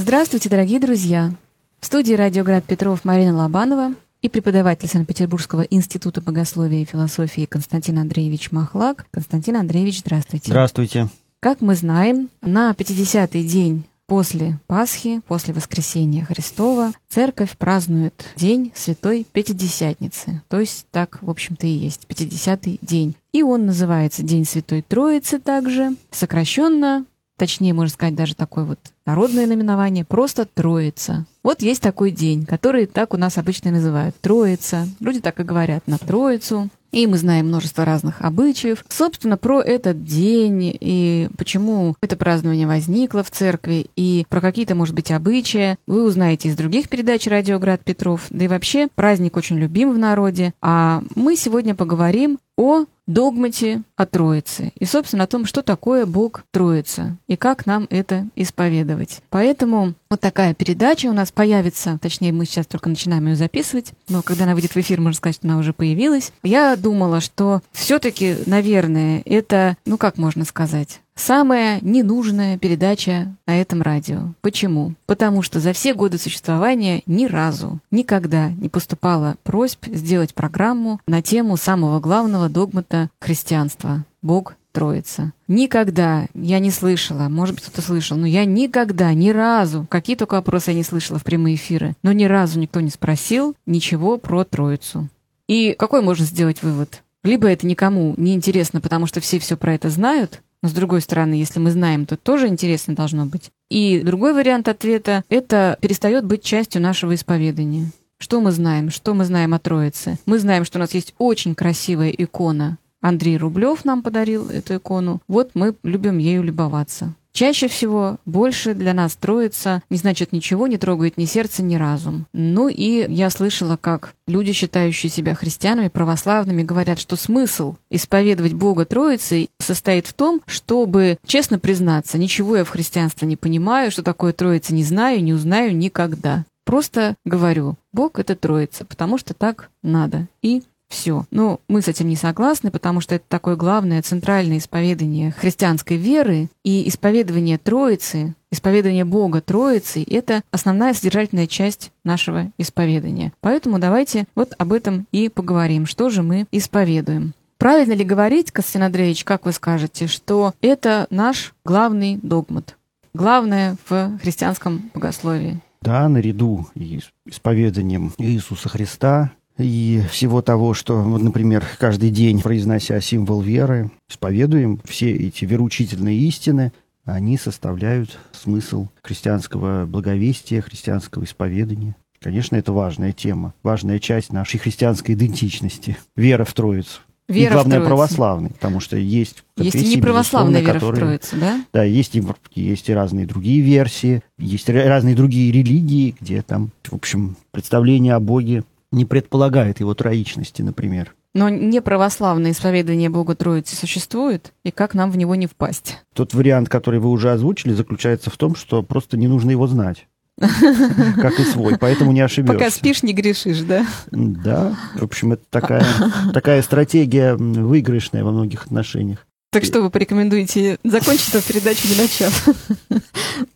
Здравствуйте, дорогие друзья! В студии «Радиоград Петров» Марина Лобанова и преподаватель Санкт-Петербургского института богословия и философии Константин Андреевич Махлак. Константин Андреевич, здравствуйте. Здравствуйте. Как мы знаем, на 50-й день после Пасхи, после воскресения Христова, церковь празднует день Святой Пятидесятницы. То есть так, в общем-то, и есть, 50-й день. И он называется День Святой Троицы также, сокращенно точнее, можно сказать, даже такое вот народное наименование, просто Троица. Вот есть такой день, который так у нас обычно называют Троица. Люди так и говорят на Троицу. И мы знаем множество разных обычаев. Собственно, про этот день и почему это празднование возникло в церкви, и про какие-то, может быть, обычаи, вы узнаете из других передач «Радиоград Петров». Да и вообще, праздник очень любим в народе. А мы сегодня поговорим о догмате о Троице и, собственно, о том, что такое Бог Троица и как нам это исповедовать. Поэтому вот такая передача у нас появится, точнее, мы сейчас только начинаем ее записывать, но когда она выйдет в эфир, можно сказать, что она уже появилась. Я думала, что все-таки, наверное, это, ну как можно сказать, Самая ненужная передача на этом радио. Почему? Потому что за все годы существования ни разу, никогда не поступало просьб сделать программу на тему самого главного догмата христианства – Бог Троица. Никогда я не слышала, может быть, кто-то слышал, но я никогда, ни разу, какие только вопросы я не слышала в прямые эфиры, но ни разу никто не спросил ничего про Троицу. И какой можно сделать вывод? Либо это никому не интересно, потому что все все про это знают, но с другой стороны, если мы знаем, то тоже интересно должно быть. И другой вариант ответа – это перестает быть частью нашего исповедания. Что мы знаем? Что мы знаем о Троице? Мы знаем, что у нас есть очень красивая икона. Андрей Рублев нам подарил эту икону. Вот мы любим ею любоваться. Чаще всего больше для нас троица не значит ничего, не трогает ни сердце, ни разум. Ну и я слышала, как люди, считающие себя христианами, православными, говорят, что смысл исповедовать Бога Троицей состоит в том, чтобы честно признаться, ничего я в христианстве не понимаю, что такое Троица не знаю, не узнаю никогда. Просто говорю, Бог — это Троица, потому что так надо. И все. Но мы с этим не согласны, потому что это такое главное центральное исповедание христианской веры, и исповедование Троицы, исповедание Бога Троицы — это основная содержательная часть нашего исповедания. Поэтому давайте вот об этом и поговорим. Что же мы исповедуем? Правильно ли говорить, Константин Андреевич, как вы скажете, что это наш главный догмат? Главное в христианском богословии. Да, наряду с исповеданием Иисуса Христа и всего того, что, вот, например, каждый день, произнося символ веры, исповедуем все эти вероучительные истины, они составляют смысл христианского благовестия, христианского исповедания. Конечно, это важная тема, важная часть нашей христианской идентичности. Вера в Троицу. Вера и главное, православный, потому что есть... Есть и неправославная вера которые, в Троицу, да? Да, есть и, есть и разные другие версии, есть разные другие религии, где там, в общем, представление о Боге не предполагает его троичности, например. Но неправославное исповедание Бога Троицы существует, и как нам в него не впасть? Тот вариант, который вы уже озвучили, заключается в том, что просто не нужно его знать. Как и свой, поэтому не ошибешься. Пока спишь, не грешишь, да? Да, в общем, это такая, такая стратегия выигрышная во многих отношениях. Так что вы порекомендуете закончить эту передачу не начав?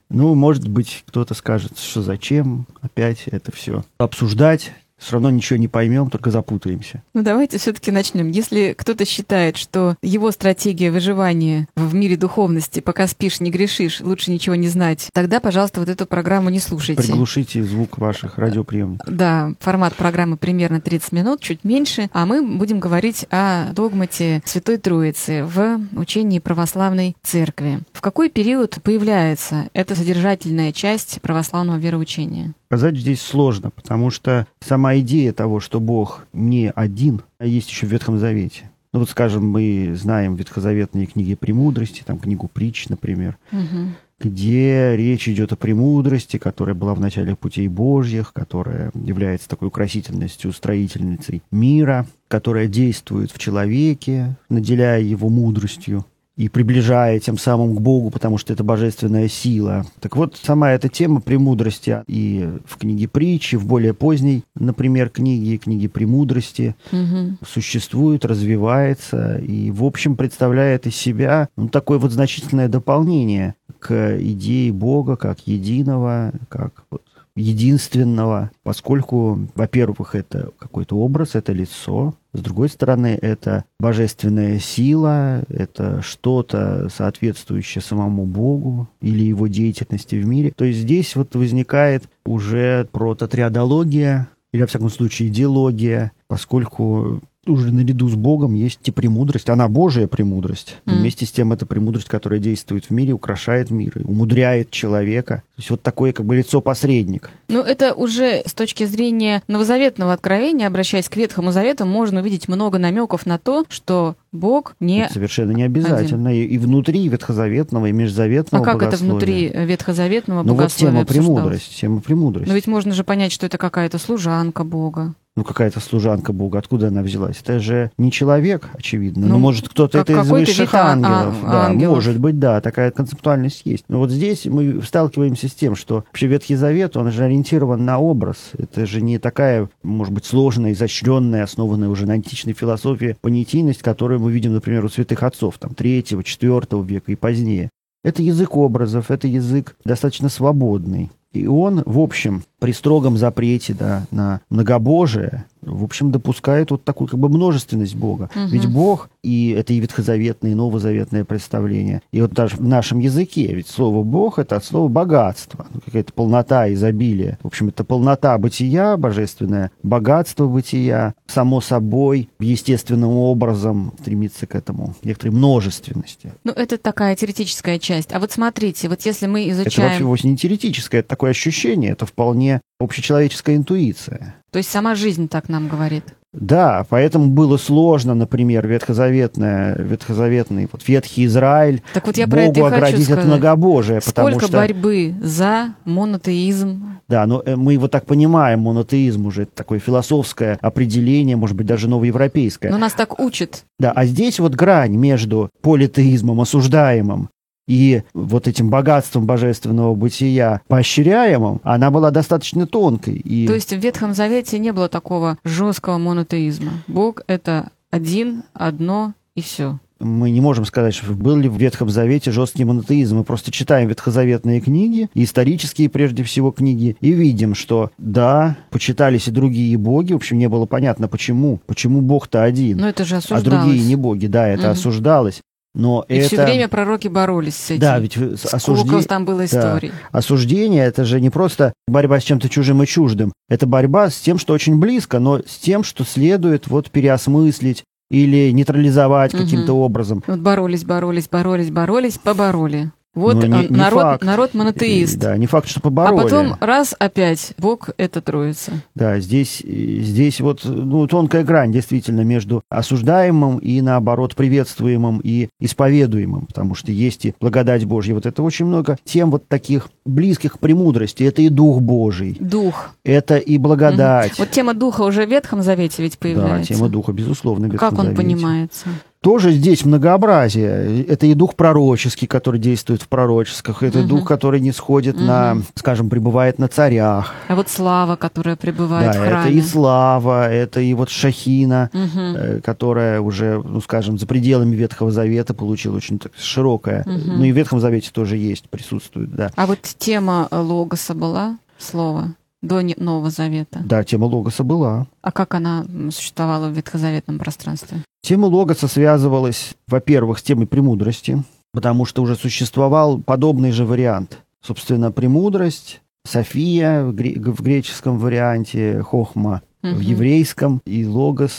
Ну, может быть, кто-то скажет, что зачем опять это все обсуждать, все равно ничего не поймем, только запутаемся. Ну давайте все-таки начнем. Если кто-то считает, что его стратегия выживания в мире духовности, пока спишь, не грешишь, лучше ничего не знать, тогда, пожалуйста, вот эту программу не слушайте. Приглушите звук ваших радиоприемников. Да, формат программы примерно 30 минут, чуть меньше, а мы будем говорить о догмате Святой Троицы в учении православной церкви. В какой период появляется эта содержательная часть православного вероучения? Сказать здесь сложно, потому что сама идея того, что Бог не один, а есть еще в Ветхом Завете. Ну вот, скажем, мы знаем ветхозаветные книги премудрости, там книгу притч, например, угу. где речь идет о премудрости, которая была в начале путей Божьих, которая является такой украсительностью, строительницей мира, которая действует в человеке, наделяя его мудростью. И приближая тем самым к Богу, потому что это божественная сила. Так вот, сама эта тема премудрости и в книге притчи, в более поздней, например, книге, книге премудрости, угу. существует, развивается и, в общем, представляет из себя ну, такое вот значительное дополнение к идее Бога как единого, как вот единственного, поскольку, во-первых, это какой-то образ, это лицо, с другой стороны, это божественная сила, это что-то соответствующее самому Богу или его деятельности в мире. То есть здесь вот возникает уже прототриадология, или, во всяком случае, идеология, поскольку уже наряду с Богом есть и премудрость. Она Божия премудрость. Mm. Вместе с тем, это премудрость, которая действует в мире, украшает мир, умудряет человека. То есть вот такое как бы лицо-посредник. Ну, это уже с точки зрения новозаветного откровения, обращаясь к Ветхому Завету, можно увидеть много намеков на то, что Бог не это Совершенно не обязательно. Один. И внутри ветхозаветного, и межзаветного А как это внутри ветхозаветного ну, вот тема премудрости, тема премудрости. Но ведь можно же понять, что это какая-то служанка Бога ну, какая-то служанка Бога, откуда она взялась? Это же не человек, очевидно. Ну, ну может, кто-то это из высших а, ангелов. А, да, ангелов. может быть, да, такая концептуальность есть. Но вот здесь мы сталкиваемся с тем, что вообще Ветхий Завет, он же ориентирован на образ. Это же не такая, может быть, сложная, изощренная, основанная уже на античной философии понятийность, которую мы видим, например, у святых отцов, там, третьего, четвертого века и позднее. Это язык образов, это язык достаточно свободный. И он, в общем, при строгом запрете да, на многобожие, в общем, допускает вот такую как бы множественность Бога. Угу. Ведь Бог, и это и ветхозаветное, и новозаветное представление, и вот даже в нашем языке, ведь слово Бог это от слова богатство, ну, какая-то полнота, изобилие. В общем, это полнота бытия божественное, богатство бытия, само собой, естественным образом стремится к этому, некоторой множественности. Ну, это такая теоретическая часть. А вот смотрите, вот если мы изучаем... Это вообще вовсе не теоретическое, это такое ощущение, это вполне общечеловеческая интуиция. То есть сама жизнь так нам говорит? Да, поэтому было сложно, например, ветхозаветное, ветхозаветный, вот ветхий Израиль так вот я Богу про это оградить от многобожия. Сколько что... борьбы за монотеизм? Да, но э, мы его так понимаем, монотеизм уже это такое философское определение, может быть, даже новоевропейское. Но нас так учат. Да, а здесь вот грань между политеизмом, осуждаемым, и вот этим богатством божественного бытия поощряемым, она была достаточно тонкой. И... То есть в Ветхом Завете не было такого жесткого монотеизма. Бог — это один, одно и все мы не можем сказать, что был ли в Ветхом Завете жесткий монотеизм. Мы просто читаем ветхозаветные книги, исторические прежде всего книги, и видим, что да, почитались и другие боги. В общем, не было понятно, почему. Почему Бог-то один. Но это же осуждалось. А другие не боги. Да, это угу. осуждалось. Но и это... все время пророки боролись с этим. Да, ведь осуждение... там было историй. Да. Осуждение — это же не просто борьба с чем-то чужим и чуждым. Это борьба с тем, что очень близко, но с тем, что следует вот переосмыслить или нейтрализовать угу. каким-то образом. Вот боролись, боролись, боролись, боролись, побороли. Вот не, не народ, факт. народ монотеист. Да, не факт, что побороли. А потом раз опять Бог — это троица. Да, здесь, здесь вот ну, тонкая грань действительно между осуждаемым и, наоборот, приветствуемым и исповедуемым, потому что есть и благодать Божья. Вот это очень много тем вот таких близких к премудрости. Это и Дух Божий. Дух. Это и благодать. Угу. Вот тема Духа уже в Ветхом Завете ведь появляется. Да, тема Духа, безусловно, в Ветхом Как он Завете. понимается? Тоже здесь многообразие. Это и дух пророческий, который действует в пророческих, это угу. дух, который не сходит угу. на, скажем, пребывает на царях. А вот слава, которая пребывает да, в храме. это и слава, это и вот шахина, угу. которая уже, ну, скажем, за пределами Ветхого Завета получила очень так, широкая. Угу. Ну и в Ветхом Завете тоже есть, присутствует, да. А вот тема логоса была, слова? До Нового Завета. Да, тема Логоса была. А как она существовала в ветхозаветном пространстве? Тема Логоса связывалась, во-первых, с темой премудрости, потому что уже существовал подобный же вариант. Собственно, премудрость, София в, гре- в греческом варианте, Хохма в еврейском, и логос,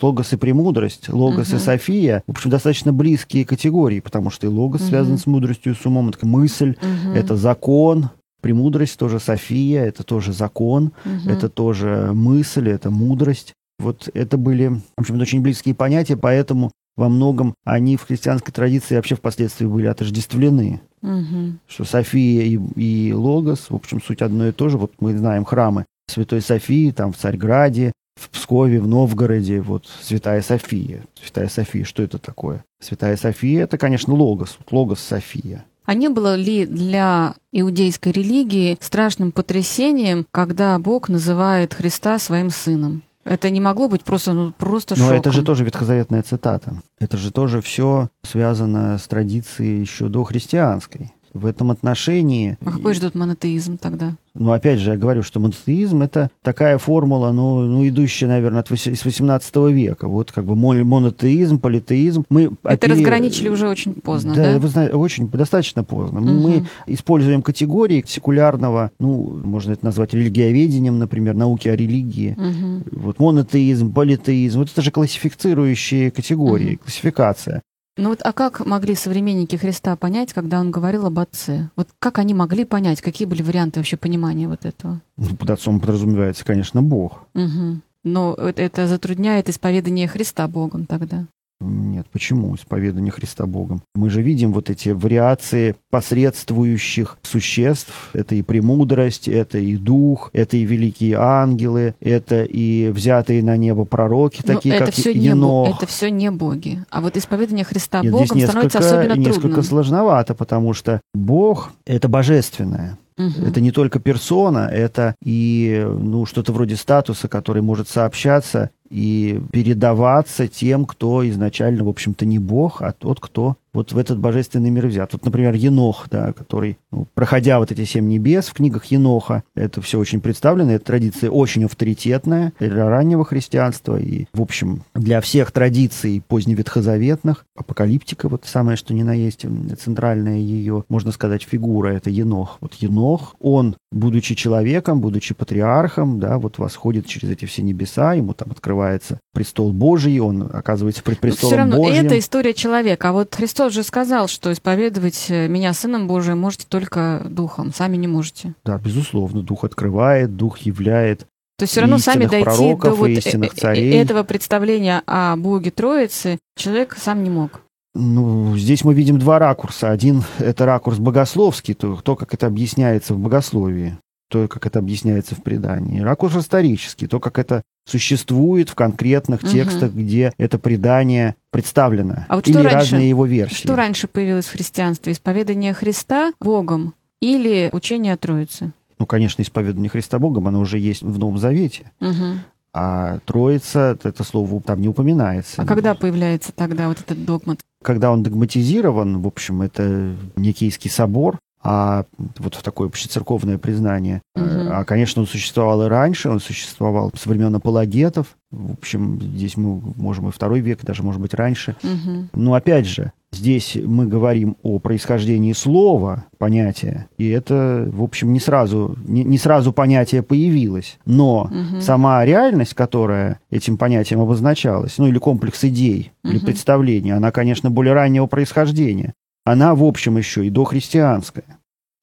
логос и премудрость, логос uh и София, в общем, достаточно близкие категории, потому что и логос uh связан с мудростью, с умом, это мысль, uh это закон, Премудрость тоже София, это тоже закон, угу. это тоже мысль, это мудрость. Вот это были, в общем, очень близкие понятия, поэтому во многом они в христианской традиции вообще впоследствии были отождествлены. Угу. Что София и, и Логос, в общем, суть одно и то же. Вот мы знаем храмы Святой Софии, там в Царьграде, в Пскове, в Новгороде, вот Святая София. Святая София, что это такое? Святая София – это, конечно, логос, логос София. А не было ли для иудейской религии страшным потрясением, когда Бог называет Христа своим сыном? Это не могло быть просто, ну, просто Но шоком. это же тоже ветхозаветная цитата. Это же тоже все связано с традицией еще дохристианской. В этом отношении... А какой же тут монотеизм тогда? Ну, опять же, я говорю, что монотеизм – это такая формула, ну, ну идущая, наверное, от вось- с 18 века. Вот как бы мон- монотеизм, политеизм. Мы Это опери- разграничили уже очень поздно, да? да? вы знаете, очень, достаточно поздно. Мгм. Мы используем категории секулярного, ну, можно это назвать религиоведением, например, науки о религии. Мгм. Вот монотеизм, политеизм, вот это же классифицирующие категории, Мгм. классификация. Ну вот, а как могли современники Христа понять, когда он говорил об Отце? Вот как они могли понять, какие были варианты вообще понимания вот этого? Ну, Под отцом подразумевается, конечно, Бог. Мгм. Но это затрудняет исповедание Христа Богом тогда. Нет, почему исповедание Христа Богом? Мы же видим вот эти вариации посредствующих существ. Это и премудрость, это и дух, это и великие ангелы, это и взятые на небо пророки, Но такие это как все не, Енох. это все не боги. А вот исповедание Христа Нет, Богом здесь становится несколько, особенно несколько трудным. сложновато, потому что Бог — это божественное. Мгм. Это не только персона, это и ну, что-то вроде статуса, который может сообщаться и передаваться тем, кто изначально, в общем-то, не Бог, а тот, кто вот в этот божественный мир взят. Вот, например, Енох, да, который, ну, проходя вот эти семь небес в книгах Еноха, это все очень представлено, эта традиция очень авторитетная для раннего христианства и, в общем, для всех традиций поздневетхозаветных. Апокалиптика, вот самое, что ни на есть, центральная ее, можно сказать, фигура, это Енох. Вот Енох, он, будучи человеком, будучи патриархом, да, вот восходит через эти все небеса, ему там открывается престол Божий, он оказывается пред престолом Все равно Божьим. это история человека. А вот Христос же сказал, что исповедовать э, меня Сыном Божиим можете только Духом, сами не можете. Да, безусловно, Дух открывает, Дух являет. То есть все равно сами дойти до вот э- э- этого представления о Боге Троицы человек сам не мог. Ну, здесь мы видим два ракурса. Один — это ракурс богословский, то, то, как это объясняется в богословии, то, как это объясняется в предании. Ракурс исторический, то, как это существует в конкретных Мгм. текстах, где это предание представлено. А вот Или что раньше? разные его версии. Что раньше появилось в христианстве? Исповедание Христа Богом или учение о Троице? Ну, конечно, исповедание Христа Богом, оно уже есть в Новом Завете. Мгм. А Троица, это слово там не упоминается. А когда появляется тогда вот этот догмат? когда он догматизирован, в общем, это Никейский собор, а вот в такое общецерковное признание. Мгм. А, конечно, он существовал и раньше, он существовал со времен апологетов. В общем, здесь мы можем и второй век, даже, может быть, раньше. Мгм. Но опять же, здесь мы говорим о происхождении слова, понятия, и это, в общем, не сразу, не, не сразу понятие появилось. Но Мгм. сама реальность, которая этим понятием обозначалась, ну или комплекс идей или Мгм. представлений, она, конечно, более раннего происхождения. Она, в общем, еще и дохристианская.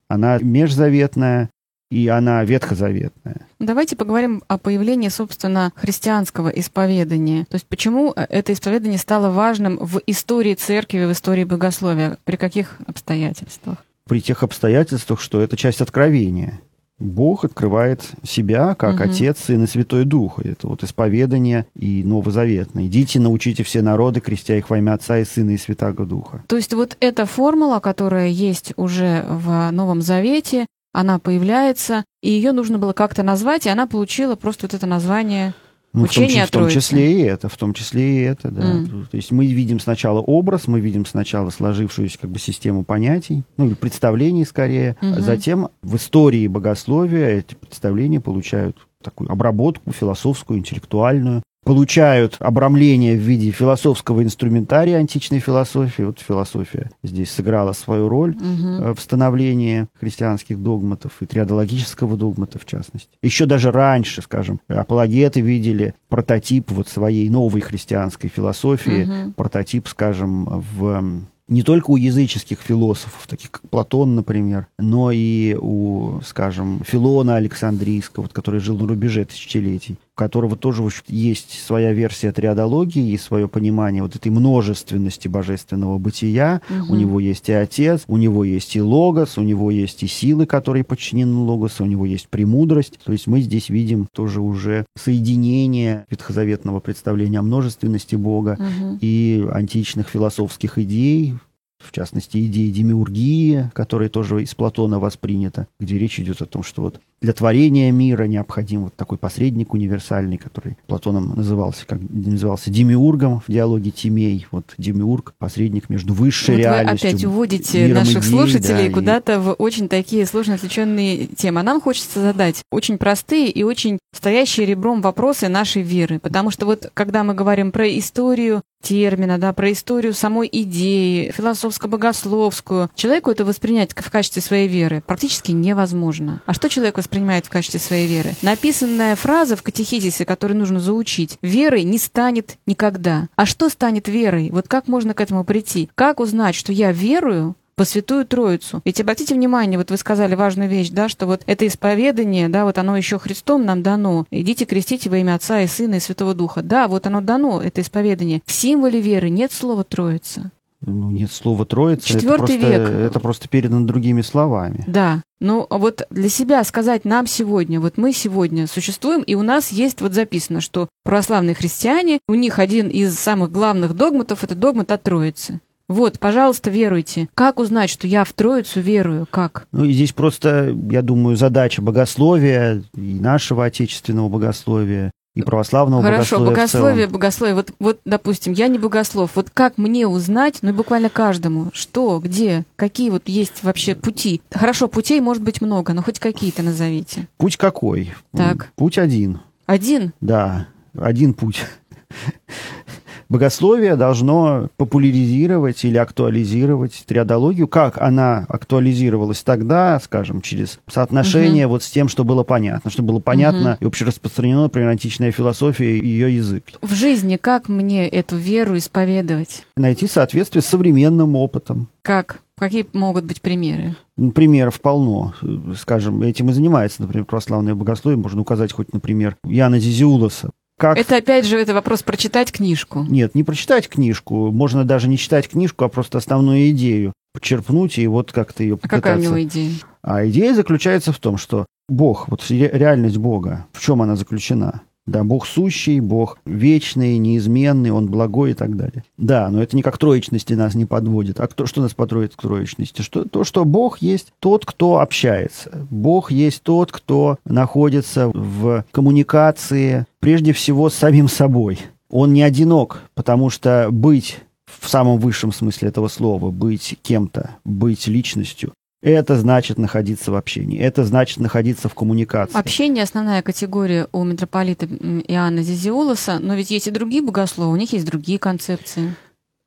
Она межзаветная, и она ветхозаветная. Давайте поговорим о появлении, собственно, христианского исповедания. То есть почему э, это исповедание стало важным в истории церкви, в истории богословия? При каких обстоятельствах? При тех обстоятельствах, что это часть откровения. Бог открывает себя как Мгм. Отец, Сын и Святой Дух. Это вот исповедание и новозаветное. «Идите, научите все народы, крестя их во имя Отца и Сына и Святаго Духа». То есть вот эта формула, которая есть уже в Новом Завете, она появляется, и ее нужно было как-то назвать, и она получила просто вот это название. Ну, в том, Учение числе- о в том числе и это, в том числе и это, да. М. То есть мы видим сначала образ, мы видим сначала сложившуюся как бы систему понятий, ну или представлений скорее, а Мгм. затем в истории богословия эти представления получают такую обработку философскую, интеллектуальную, получают обрамление в виде философского инструментария античной философии. Вот философия здесь сыграла свою роль э, в становлении христианских догматов и триадологического догмата в частности. Еще даже раньше, скажем, апологеты видели прототип вот своей новой христианской философии, Мгм. прототип, скажем, в не только у языческих философов, таких как Платон, например, но и у, скажем, Филона Александрийского, вот, который жил на рубеже тысячелетий. Которого тоже есть своя версия триадологии и свое понимание вот этой множественности божественного бытия. Угу. У него есть и Отец, у него есть и Логос, у него есть и силы, которые подчинены Логосу, у него есть премудрость. То есть мы здесь видим тоже уже соединение ветхозаветного представления о множественности Бога угу. и античных философских идей, в частности, идеи демиургии, которая тоже из Платона воспринята, где речь идет о том, что вот для творения мира необходим вот такой посредник универсальный, который Платоном назывался, как назывался демиургом в диалоге Тимей. Вот демиург, посредник между высшей вот реальностью. Вы опять уводите наших идей, слушателей да, куда-то и... в очень такие сложно отвлеченные темы. А нам хочется задать очень простые и очень стоящие ребром вопросы нашей веры. Потому что вот когда мы говорим про историю термина, да, про историю самой идеи, философско-богословскую, человеку это воспринять в качестве своей веры практически невозможно. А что человек воспринимает в качестве своей веры. Написанная фраза в катехизисе, которую нужно заучить, верой не станет никогда. А что станет верой? Вот как можно к этому прийти? Как узнать, что я верую по Святую Троицу. Ведь обратите внимание, вот вы сказали важную вещь, да, что вот это исповедание, да, вот оно еще Христом нам дано. Идите крестите во имя Отца и Сына и Святого Духа. Да, вот оно дано, это исповедание. В символе веры нет слова Троица. Ну, нет слова Троица. Четвертый это просто, век. Это просто передано другими словами. Да. Ну, а вот для себя сказать нам сегодня, вот мы сегодня существуем, и у нас есть вот записано, что православные христиане, у них один из самых главных догматов – это догмат о Троице. Вот, пожалуйста, веруйте. Как узнать, что я в Троицу верую? Как? Ну, и здесь просто, я думаю, задача богословия и нашего отечественного богословия и православного Хорошо, богословия богословие, богословие. Вот, вот, допустим, я не богослов. Вот как мне узнать, ну и буквально каждому, что, где, какие вот есть вообще пути? Хорошо, путей может быть много, но хоть какие-то назовите. Путь какой? Так. Путь один. Один? Да, один путь. Богословие должно популяризировать или актуализировать триадологию, как она актуализировалась тогда, скажем, через соотношение угу. вот с тем, что было понятно, что было понятно угу. и общераспространено, например, античная философия и ее язык. В жизни как мне эту веру исповедовать? Найти соответствие с современным опытом. Как? Какие могут быть примеры? Примеров полно. Скажем, этим и занимается, например, православное богословие. Можно указать хоть, например, Яна Зизиулоса, как... Это опять же это вопрос прочитать книжку. Нет, не прочитать книжку. Можно даже не читать книжку, а просто основную идею подчерпнуть и вот как-то ее попытаться. А какая у него идея? А идея заключается в том, что Бог, вот реальность Бога, в чем она заключена? Да, Бог сущий, Бог вечный, неизменный, Он благой и так далее. Да, но это никак троечности нас не подводит. А кто, что нас подводит к троечности? Что, то, что Бог есть тот, кто общается. Бог есть тот, кто находится в коммуникации прежде всего с самим собой. Он не одинок, потому что быть в самом высшем смысле этого слова, быть кем-то, быть личностью, это значит находиться в общении, это значит находиться в коммуникации. Общение – основная категория у митрополита Иоанна Зизиолоса, но ведь есть и другие богословы, у них есть другие концепции.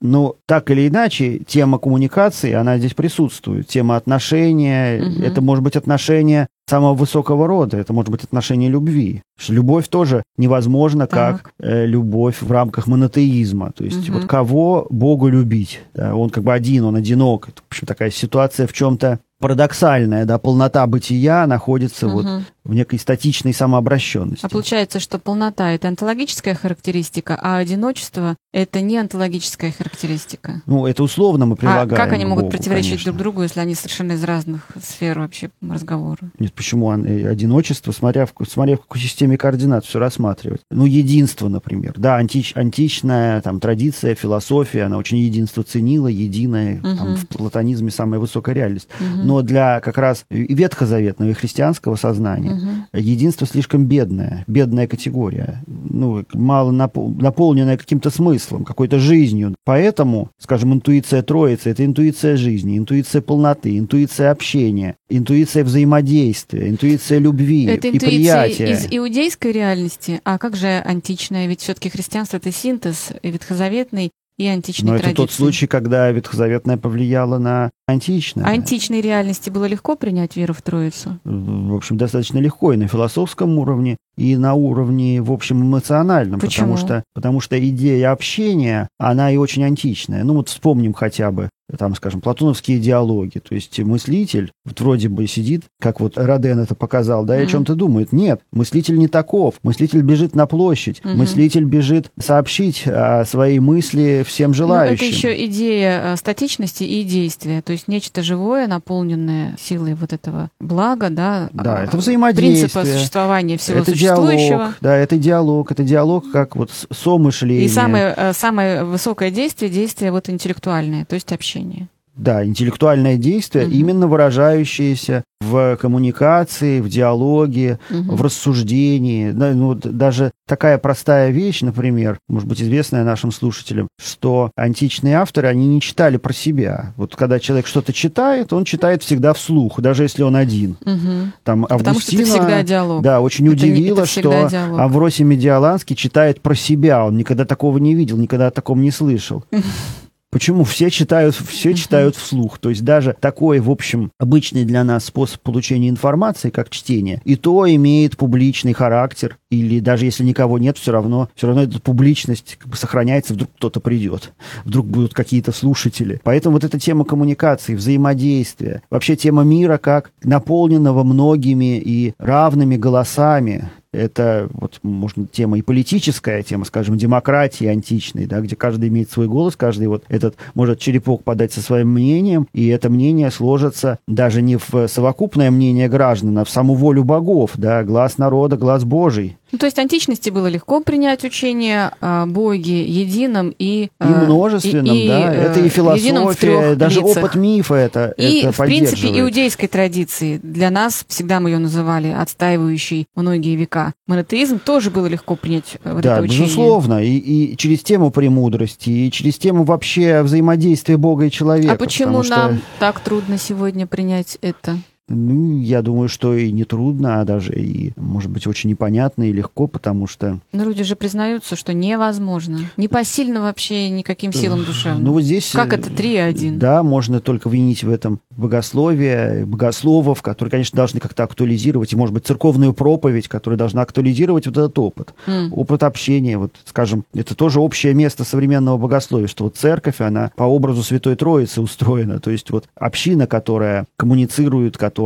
Но так или иначе, тема коммуникации, она здесь присутствует. Тема отношения, угу. это может быть отношение самого высокого рода, это может быть отношение любви. Любовь тоже невозможна, так. как э, любовь в рамках монотеизма. То есть угу. вот кого Богу любить? Да? Он как бы один, он одинок. Это, в общем, такая ситуация в чем-то парадоксальная, да, полнота бытия находится угу. вот в некой статичной самообращенности. А получается, что полнота – это онтологическая характеристика, а одиночество – это не онтологическая характеристика. Ну, это условно мы прилагаем. А как они могут Богу, противоречить конечно. друг другу, если они совершенно из разных сфер вообще разговора? Нет, почему э, одиночество, смотря в, смотря в какой системе координат все рассматривать. Ну, единство, например. Да, антич, античная там, традиция, философия, она очень единство ценила, единое, угу. там, в платонизме самая высокая реальность. Угу. Но для как раз и ветхозаветного, и христианского сознания угу. единство слишком бедное, бедная категория, ну, мало напол, наполненная каким-то смыслом, какой-то жизнью. Поэтому, скажем, интуиция Троицы – это интуиция жизни, интуиция полноты, интуиция общения, интуиция взаимодействия, интуиция любви это и приятия. из иудейской реальности, а как же античная? Ведь все-таки христианство – это синтез ветхозаветный и античной Но традиции. это тот случай, когда ветхозаветная повлияла на античное. Античной реальности было легко принять веру в Троицу? В общем, достаточно легко и на философском уровне, и на уровне, в общем, эмоциональном. Почему? Потому что, потому что идея общения, она и очень античная. Ну вот вспомним хотя бы там, скажем, платоновские диалоги. То есть мыслитель вот вроде бы сидит, как вот Роден это показал, да, и mm-hmm. о чем-то думает. Нет, мыслитель не таков. Мыслитель бежит на площадь. Mm-hmm. Мыслитель бежит сообщить о своей мысли всем желающим. Ну, это еще идея э, статичности и действия. То есть нечто живое, наполненное силой вот этого блага, да, да это взаимодействие. принципа существования всего это существующего. Диалог, да, это диалог, это диалог как вот сомышление. И самое, э, самое высокое действие, действие вот интеллектуальное, то есть общение. Да, интеллектуальное действие, угу. именно выражающееся в коммуникации, в диалоге, угу. в рассуждении. Ну, даже такая простая вещь, например, может быть, известная нашим слушателям, что античные авторы, они не читали про себя. Вот когда человек что-то читает, он читает всегда вслух, даже если он один. Угу. Там Августина, Потому что это всегда диалог. Да, очень это, удивило, это что диалог. Авросий Медиаланский читает про себя. Он никогда такого не видел, никогда о таком не слышал. Почему все читают, все читают вслух? То есть даже такой, в общем, обычный для нас способ получения информации, как чтение, и то имеет публичный характер, или даже если никого нет, все равно, все равно эта публичность как бы сохраняется, вдруг кто-то придет, вдруг будут какие-то слушатели. Поэтому вот эта тема коммуникации, взаимодействия, вообще тема мира как наполненного многими и равными голосами, это вот, можно, тема и политическая, тема, скажем, демократии античной, да, где каждый имеет свой голос, каждый вот этот может черепок подать со своим мнением, и это мнение сложится даже не в совокупное мнение граждан, а в саму волю богов, да, глаз народа, глаз Божий. Ну, то есть античности было легко принять учение о Боге едином и... И э, множественном, и, да. И, это и философия, даже лицах. опыт мифа это И, это в принципе, иудейской традиции. Для нас, всегда мы ее называли отстаивающей многие века. Монотеизм тоже было легко принять э, вот да, это учение. безусловно. И, и через тему премудрости, и через тему вообще взаимодействия Бога и человека. А почему нам что... так трудно сегодня принять это? Ну, я думаю, что и не трудно, а даже и, может быть, очень непонятно и легко, потому что... Но люди же признаются, что невозможно. Не посильно вообще никаким силам душевным. Ну, вот здесь... Как это 3-1? Да, можно только винить в этом богословие, богословов, которые, конечно, должны как-то актуализировать, и, может быть, церковную проповедь, которая должна актуализировать вот этот опыт. Mm. Опыт общения, вот, скажем, это тоже общее место современного богословия, что вот церковь, она по образу Святой Троицы устроена, то есть вот община, которая коммуницирует, которая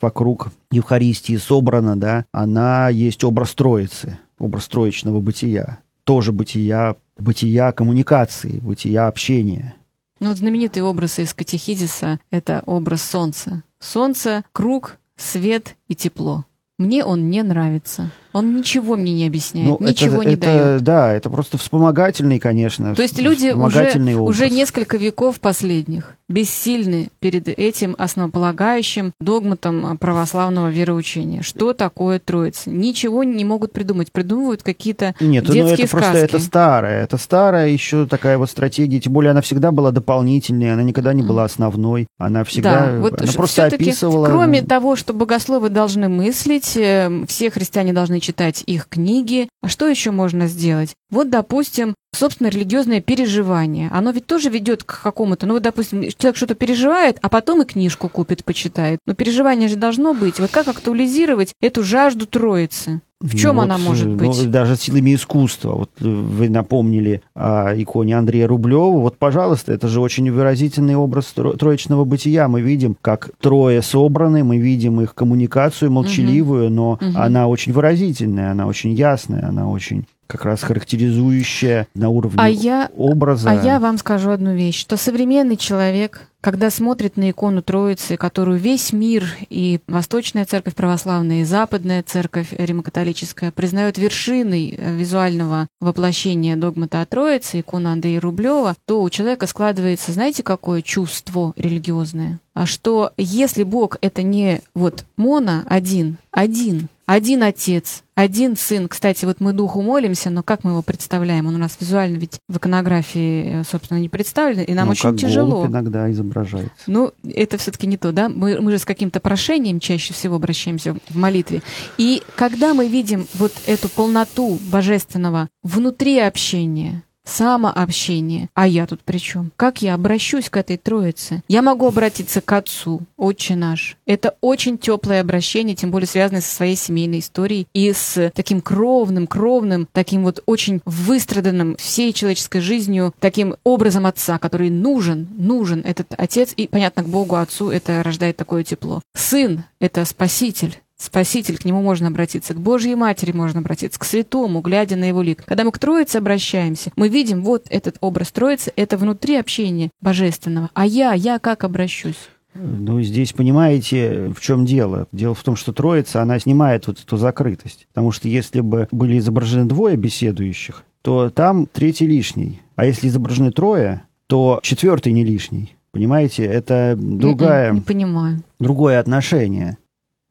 вокруг Евхаристии собрана, да, она есть образ Троицы, образ троечного бытия, тоже бытия, бытия коммуникации, бытия общения. Ну вот знаменитый образ из катехизиса — это образ солнца. Солнце — круг, свет и тепло. Мне он не нравится. Он ничего мне не объясняет, ну, ничего это, не это, дает. Да, это просто вспомогательный, конечно. То есть люди уже, уже несколько веков последних бессильны перед этим основополагающим догматом православного вероучения. Что такое Троица? Ничего не могут придумать. Придумывают какие-то Нет, детские ну это сказки. просто это старое. Это старая еще такая вот стратегия. Тем более она всегда была дополнительной, она никогда не была основной. Она всегда да, вот она просто описывала... Кроме того, что богословы должны мыслить, э, все христиане должны читать их книги. А что еще можно сделать? Вот, допустим, собственно, религиозное переживание. Оно ведь тоже ведет к какому-то, ну вот, допустим, человек что-то переживает, а потом и книжку купит, почитает. Но переживание же должно быть. Вот как актуализировать эту жажду Троицы? В чем ну, она может быть? Ну, даже силами искусства. Вот вы напомнили о иконе Андрея Рублева. Вот, пожалуйста, это же очень выразительный образ троечного бытия. Мы видим, как трое собраны, мы видим их коммуникацию молчаливую, угу. но угу. она очень выразительная, она очень ясная, она очень как раз характеризующая на уровне а я, образа. А я вам скажу одну вещь, что современный человек, когда смотрит на икону Троицы, которую весь мир и Восточная Церковь Православная, и Западная Церковь Римокатолическая признают вершиной э, визуального воплощения догмата о Троице, икона Андрея Рублева, то у человека складывается, знаете, какое чувство религиозное? А что если Бог это не вот моно один, один, один отец, один сын. Кстати, вот мы духу молимся, но как мы его представляем? Он у нас визуально ведь в иконографии, э, собственно, не представлен, и нам ну, очень как тяжело. иногда изображается. Ну, это все-таки не то, да? Мы, мы же с каким-то прошением чаще всего обращаемся в молитве. И когда мы видим вот эту полноту божественного внутри общения, самообщение. А я тут при чем? Как я обращусь к этой Троице? Я могу обратиться к Отцу, Отче наш. Это очень теплое обращение, тем более связанное со своей семейной историей и с таким кровным, кровным, таким вот очень выстраданным всей человеческой жизнью, таким образом Отца, который нужен, нужен этот Отец, и, понятно, к Богу, Отцу это рождает такое тепло. Сын — это Спаситель, Спаситель, к нему можно обратиться, к Божьей Матери можно обратиться, к святому, глядя на его лик. Когда мы к Троице обращаемся, мы видим вот этот образ Троицы, это внутри общения божественного. А я, я как обращусь? Ну, здесь понимаете, в чем дело? Дело в том, что Троица, она снимает вот эту закрытость. Потому что если бы были изображены двое беседующих, то там третий лишний. А если изображены трое, то четвертый не лишний. Понимаете, это другая... Не понимаю. Другое отношение.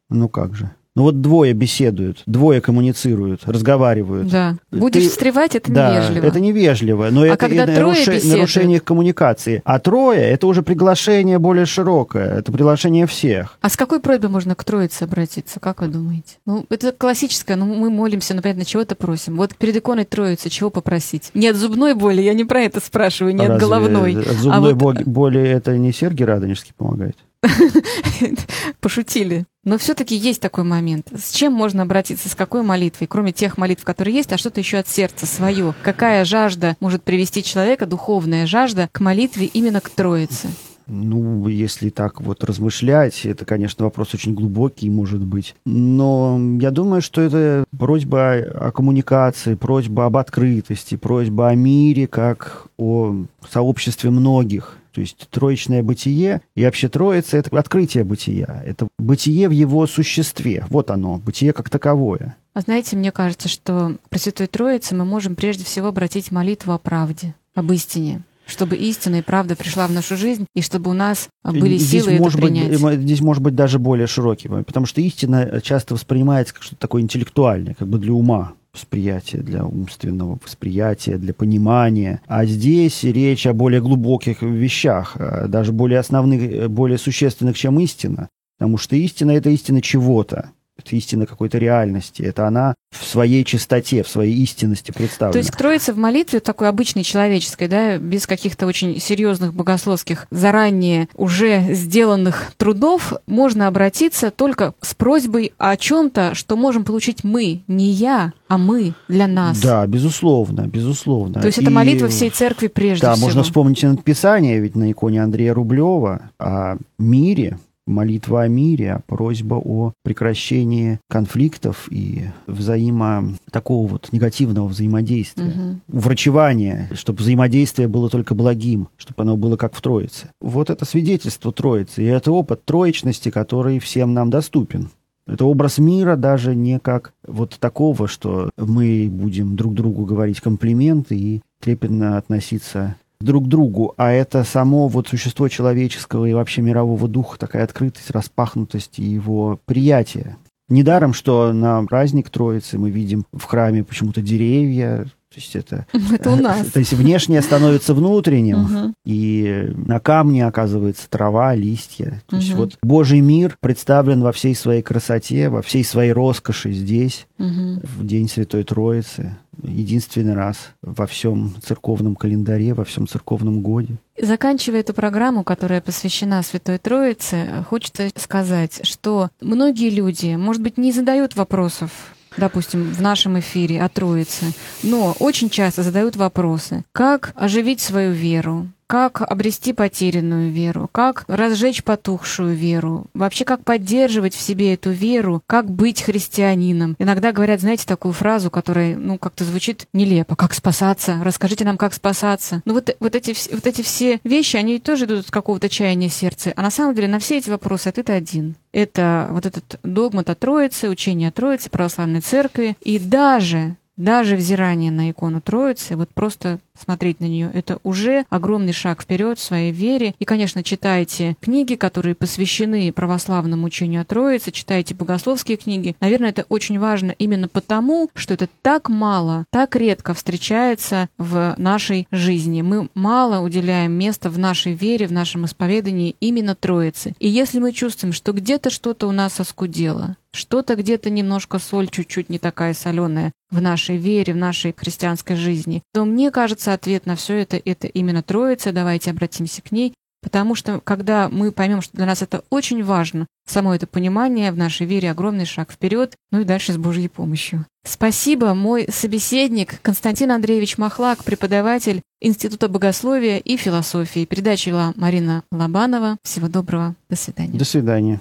Ну как же? Ну вот двое беседуют, двое коммуницируют, разговаривают. Да. Будешь Ты... встревать, это да, невежливо. это невежливо, но а это когда наруш... трое нарушение коммуникации. А трое — это уже приглашение более широкое, это приглашение всех. А с какой просьбой можно к троице обратиться, как вы думаете? Ну, это классическое, ну, мы молимся, например, на чего-то просим. Вот перед иконой троицы чего попросить? Не от зубной боли, я не про это спрашиваю, не а от головной. От зубной а вот... боли это не Сергий Радонежский помогает? Пошутили. Но все-таки есть такой момент. С чем можно обратиться, с какой молитвой, кроме тех молитв, которые есть, а что-то еще от сердца свое? Какая жажда может привести человека, духовная жажда, к молитве именно к Троице? Ну, если так вот размышлять, это, конечно, вопрос очень глубокий, может быть. Но я думаю, что это просьба о коммуникации, просьба об открытости, просьба о мире, как о сообществе многих. То есть троечное бытие и вообще троица — это открытие бытия. Это бытие в его существе. Вот оно, бытие как таковое. А знаете, мне кажется, что к Пресвятой Троице мы можем прежде всего обратить молитву о правде, об истине чтобы истина и правда пришла в нашу жизнь, и чтобы у нас были здесь силы может это принять. Быть, здесь может быть даже более широкий, потому что истина часто воспринимается как что-то такое интеллектуальное, как бы для ума восприятия, для умственного восприятия, для понимания. А здесь речь о более глубоких вещах, а даже более основных, более существенных, чем истина. Потому что истина — это истина чего-то это истина какой-то реальности, это она в своей чистоте, в своей истинности представлена. То есть к Троице в молитве такой обычной человеческой, да, без каких-то очень серьезных богословских, заранее уже сделанных трудов, можно обратиться только с просьбой о чем-то, что можем получить мы, не я, а мы для нас. Да, безусловно, безусловно. То есть это молитва всей церкви прежде да, всего. Да, можно вспомнить написание, ведь на иконе Андрея Рублева о мире, молитва о мире, просьба о прекращении конфликтов и взаимо такого вот негативного взаимодействия, угу. врачевания, чтобы взаимодействие было только благим, чтобы оно было как в Троице. Вот это свидетельство Троицы, и это опыт троечности, который всем нам доступен. Это образ мира даже не как вот такого, что мы будем друг другу говорить комплименты и трепетно относиться друг другу, а это само вот существо человеческого и вообще мирового духа, такая открытость, распахнутость и его приятие. Недаром, что на праздник Троицы мы видим в храме почему-то деревья, то есть это... Это у нас. То есть внешнее становится внутренним, и на камне оказывается трава, листья. То есть вот Божий мир представлен во всей своей красоте, во всей своей роскоши здесь, в День Святой Троицы единственный раз во всем церковном календаре, во всем церковном годе. Заканчивая эту программу, которая посвящена Святой Троице, хочется сказать, что многие люди, может быть, не задают вопросов допустим, в нашем эфире о Троице, но очень часто задают вопросы, как оживить свою веру, как обрести потерянную веру, как разжечь потухшую веру, вообще как поддерживать в себе эту веру, как быть христианином. Иногда говорят, знаете, такую фразу, которая, ну, как-то звучит нелепо. Как спасаться? Расскажите нам, как спасаться. Ну, вот, вот, эти, вот эти все вещи, они тоже идут от какого-то чаяния сердца. А на самом деле на все эти вопросы ответ один. Это вот этот догмат о Троице, учение о Троице, православной церкви. И даже даже взирание на икону Троицы, вот просто смотреть на нее, это уже огромный шаг вперед в своей вере. И, конечно, читайте книги, которые посвящены православному учению о Троице, читайте богословские книги. Наверное, это очень важно именно потому, что это так мало, так редко встречается в нашей жизни. Мы мало уделяем места в нашей вере, в нашем исповедании именно Троице. И если мы чувствуем, что где-то что-то у нас оскудело, что-то где-то немножко соль чуть-чуть не такая соленая в нашей вере, в нашей христианской жизни, то мне кажется, ответ на все это — это именно Троица. Давайте обратимся к ней. Потому что когда мы поймем, что для нас это очень важно, само это понимание в нашей вере огромный шаг вперед, ну и дальше с Божьей помощью. Спасибо, мой собеседник Константин Андреевич Махлак, преподаватель Института богословия и философии. Передачу вела Марина Лобанова. Всего доброго. До свидания. До свидания.